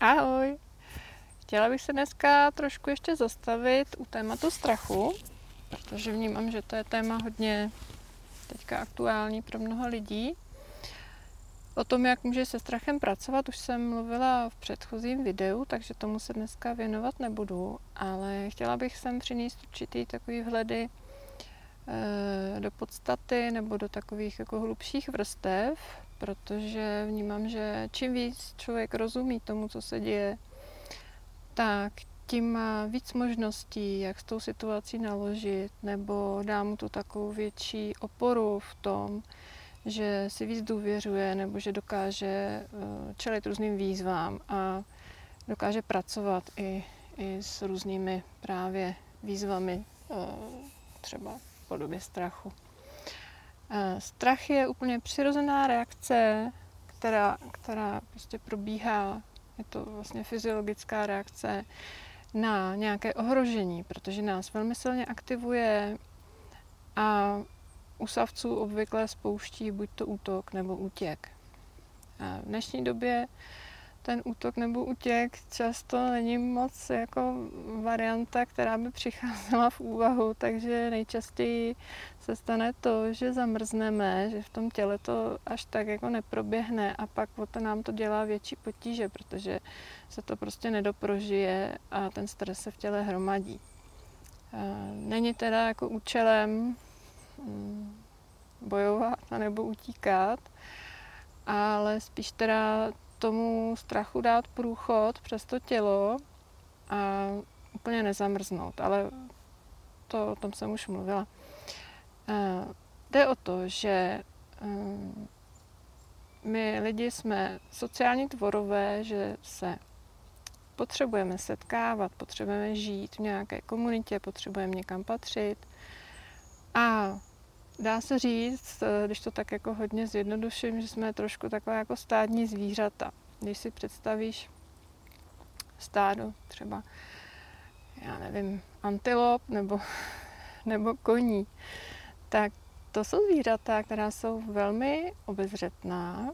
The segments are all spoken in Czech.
Ahoj! Chtěla bych se dneska trošku ještě zastavit u tématu strachu, protože vnímám, že to je téma hodně teďka aktuální pro mnoho lidí. O tom, jak může se strachem pracovat, už jsem mluvila v předchozím videu, takže tomu se dneska věnovat nebudu, ale chtěla bych sem přinést určitý takový vhledy eh, do podstaty nebo do takových jako hlubších vrstev, protože vnímám, že čím víc člověk rozumí tomu, co se děje, tak tím má víc možností, jak s tou situací naložit, nebo dá mu tu takovou větší oporu v tom, že si víc důvěřuje, nebo že dokáže eh, čelit různým výzvám a dokáže pracovat i, i s různými právě výzvami, eh, třeba v podobě strachu. Eh, strach je úplně přirozená reakce, která, která prostě probíhá, je to vlastně fyziologická reakce na nějaké ohrožení, protože nás velmi silně aktivuje a u savců obvykle spouští buď to útok nebo útěk. A v dnešní době ten útok nebo útěk často není moc jako varianta, která by přicházela v úvahu, takže nejčastěji se stane to, že zamrzneme, že v tom těle to až tak jako neproběhne a pak o to nám to dělá větší potíže, protože se to prostě nedoprožije a ten stres se v těle hromadí. Není teda jako účelem mm, bojovat nebo utíkat, ale spíš teda tomu strachu dát průchod přes to tělo a úplně nezamrznout, ale to, o tom jsem už mluvila. Uh, jde o to, že um, my lidi jsme sociální tvorové, že se potřebujeme setkávat, potřebujeme žít v nějaké komunitě, potřebujeme někam patřit. A dá se říct, eh, když to tak jako hodně zjednoduším, že jsme trošku takové jako stádní zvířata. Když si představíš stádo třeba, já nevím, antilop nebo, nebo koní, tak to jsou zvířata, která jsou velmi obezřetná.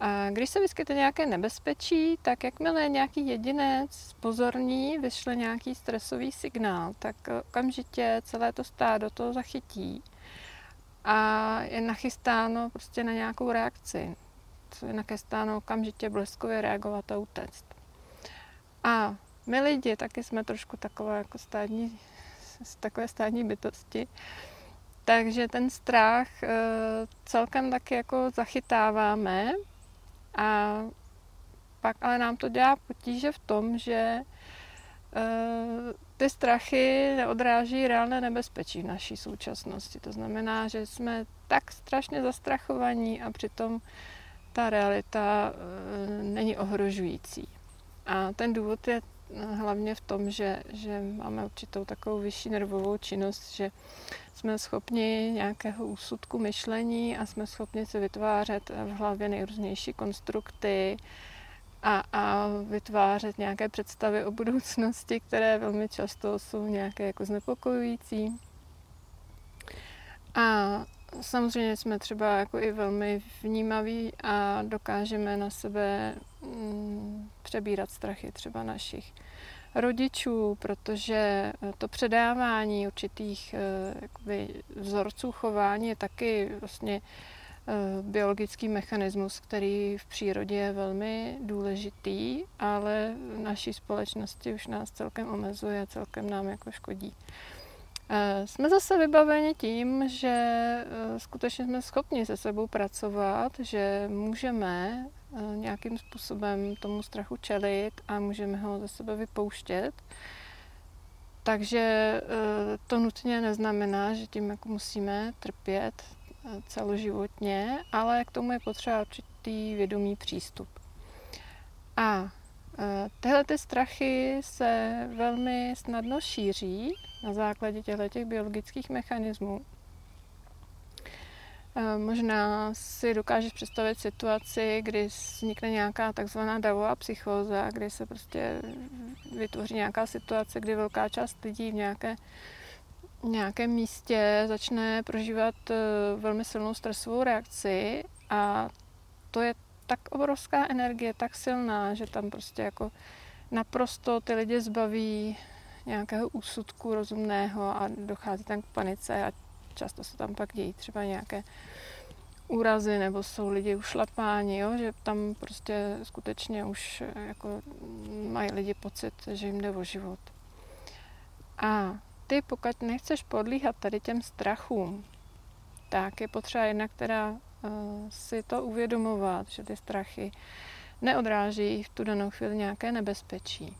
A když se vyskytne nějaké nebezpečí, tak jakmile nějaký jedinec pozorní vyšle nějaký stresový signál, tak okamžitě celé to stádo to zachytí a je nachystáno prostě na nějakou reakci. Co je nachystáno okamžitě bleskově reagovat a utéct. A my lidi taky jsme trošku takové jako stádní, takové stádní bytosti, takže ten strach e, celkem taky jako zachytáváme a pak ale nám to dělá potíže v tom, že Eh, ty strachy neodráží reálné nebezpečí v naší současnosti. To znamená, že jsme tak strašně zastrachovaní a přitom ta realita eh, není ohrožující. A ten důvod je eh, hlavně v tom, že, že máme určitou takovou vyšší nervovou činnost, že jsme schopni nějakého úsudku myšlení a jsme schopni si vytvářet v hlavě nejrůznější konstrukty, a, a vytvářet nějaké představy o budoucnosti, které velmi často jsou nějaké jako znepokojující. A samozřejmě jsme třeba jako i velmi vnímaví a dokážeme na sebe mm, přebírat strachy třeba našich rodičů, protože to předávání určitých eh, jakoby, vzorců chování je taky vlastně biologický mechanismus, který v přírodě je velmi důležitý, ale v naší společnosti už nás celkem omezuje, celkem nám jako škodí. Eh, jsme zase vybaveni tím, že eh, skutečně jsme schopni se sebou pracovat, že můžeme nějakým způsobem tomu strachu čelit a můžeme ho ze sebe vypouštět. Takže to nutně neznamená, že tím jako musíme trpět celoživotně, ale k tomu je potřeba určitý vědomý přístup. A e, tyhle ty strachy se velmi snadno šíří na základě těchto biologických mechanismů. E, možná si dokážeš představit situaci, kdy vznikne nějaká takzvaná davová psychóza, kdy se prostě vytvoří nějaká situace, kdy velká část lidí v nějaké nějakém místě začne prožívat eh, velmi silnou stresovou reakci a to je tak obrovská energie, tak silná, že tam prostě jako naprosto ty lidi zbaví nějakého úsudku rozumného a dochází tam k panice a často se tam pak dějí třeba nějaké úrazy nebo jsou lidi ušlapáni, jo? že tam prostě skutečně už eh, jako mají lidi pocit, že jim jde o život. A ty, pokud nechceš podlíhat tady těm strachům, tak je potřeba jedna, která uh, si to uvědomovat, že ty strachy neodráží v tu danou chvíli nějaké nebezpečí.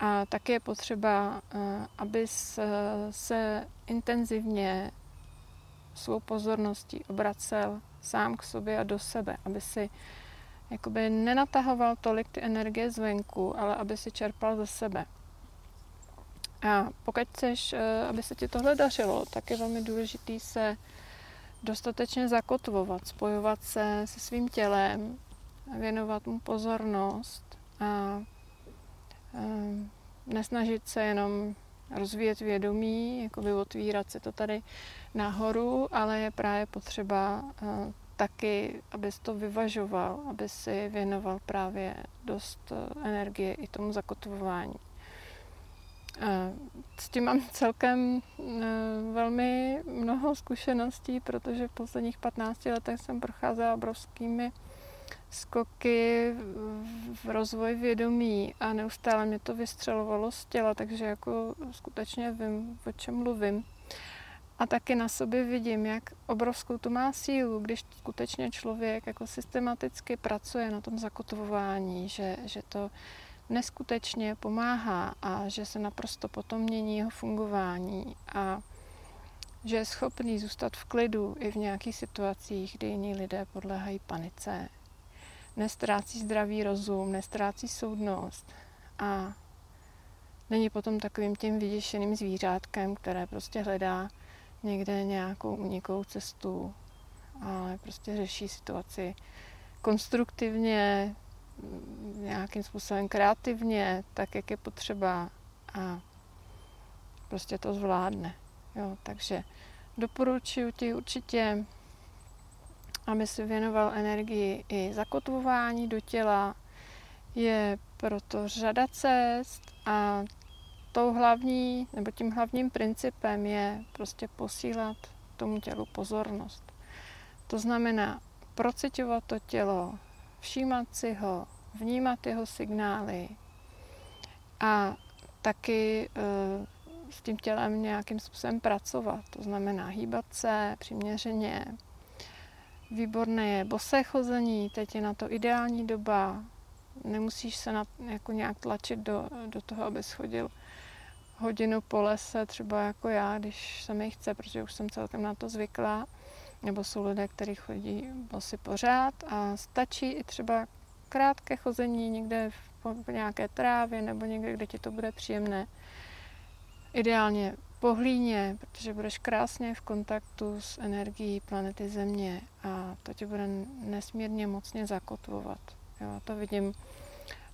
A taky je potřeba, abys uh, se intenzivně svou pozorností obracel sám k sobě a do sebe, aby si jakoby nenatahoval tolik ty energie zvenku, ale aby si čerpal ze sebe. A pokud chceš, eh, aby se ti tohle dařilo, tak je velmi důležité se dostatečně zakotvovat, spojovat se se svým tělem, věnovat mu pozornost a um, nesnažit se jenom rozvíjet vědomí, jakoby otvírat se to tady nahoru, ale je právě potřeba uh, taky, abys to vyvažoval, aby si věnoval právě dost energie i tomu zakotvování. S tím mám celkem velmi mnoho zkušeností, protože v posledních 15 letech jsem procházela obrovskými skoky v rozvoji vědomí a neustále mě to vystřelovalo z těla, takže jako skutečně vím, o čem mluvím. A taky na sobě vidím, jak obrovskou to má sílu, když skutečně člověk jako systematicky pracuje na tom zakotvování, že, že to neskutečně pomáhá a že se naprosto potom mění jeho fungování a že je schopný zůstat v klidu i v nějakých situacích, kdy jiní lidé podléhají panice. Nestrácí zdravý rozum, nestrácí soudnost a není potom takovým tím vyděšeným zvířátkem, které prostě hledá někde nějakou unikou cestu, ale prostě řeší situaci konstruktivně, nějakým způsobem kreativně, tak jak je potřeba a prostě to zvládne. Jo, takže doporučuji ti určitě, aby si věnoval energii i zakotvování do těla. Je proto řada cest a tou hlavní, nebo tím hlavním principem je prostě posílat tomu tělu pozornost. To znamená procitovat to tělo, všímat si ho, vnímat jeho signály a taky e, s tím tělem nějakým způsobem pracovat. To znamená hýbat se přiměřeně. Výborné je bosé chození, teď je na to ideální doba. Nemusíš se na, jako nějak tlačit do, do toho, aby schodil hodinu po lese, třeba jako já, když se mi chce, protože už jsem celkem na to zvyklá nebo jsou lidé, kteří chodí bosy pořád a stačí i třeba krátké chození někde v nějaké trávě nebo někde, kde ti to bude příjemné. Ideálně po hlíně, protože budeš krásně v kontaktu s energií planety Země a to tě bude nesmírně mocně zakotvovat. Jo, to vidím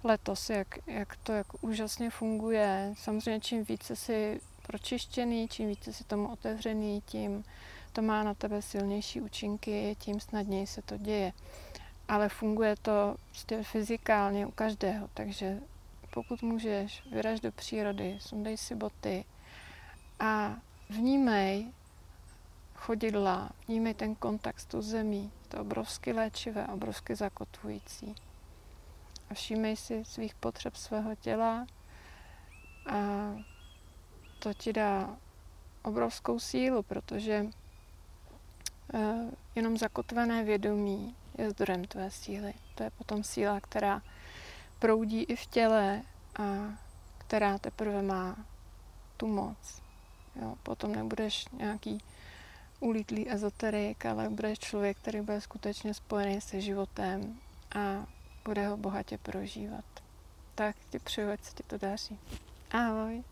letos, jak, jak to jak úžasně funguje. Samozřejmě čím více si pročištěný, čím více si tomu otevřený, tím to má na tebe silnější účinky, tím snadněji se to děje. Ale funguje to prostě fyzikálně u každého, takže pokud můžeš, vyraž do přírody, sundej si boty a vnímej chodidla, vnímej ten kontakt s tou zemí. To obrovsky léčivé, obrovsky zakotvující. A všímej si svých potřeb svého těla a to ti dá obrovskou sílu, protože jenom zakotvené vědomí je zdrojem tvé síly. To je potom síla, která proudí i v těle a která teprve má tu moc. Jo, potom nebudeš nějaký ulítlý ezoterik, ale budeš člověk, který bude skutečně spojený se životem a bude ho bohatě prožívat. Tak ti přeju, ať se ti to daří. Ahoj.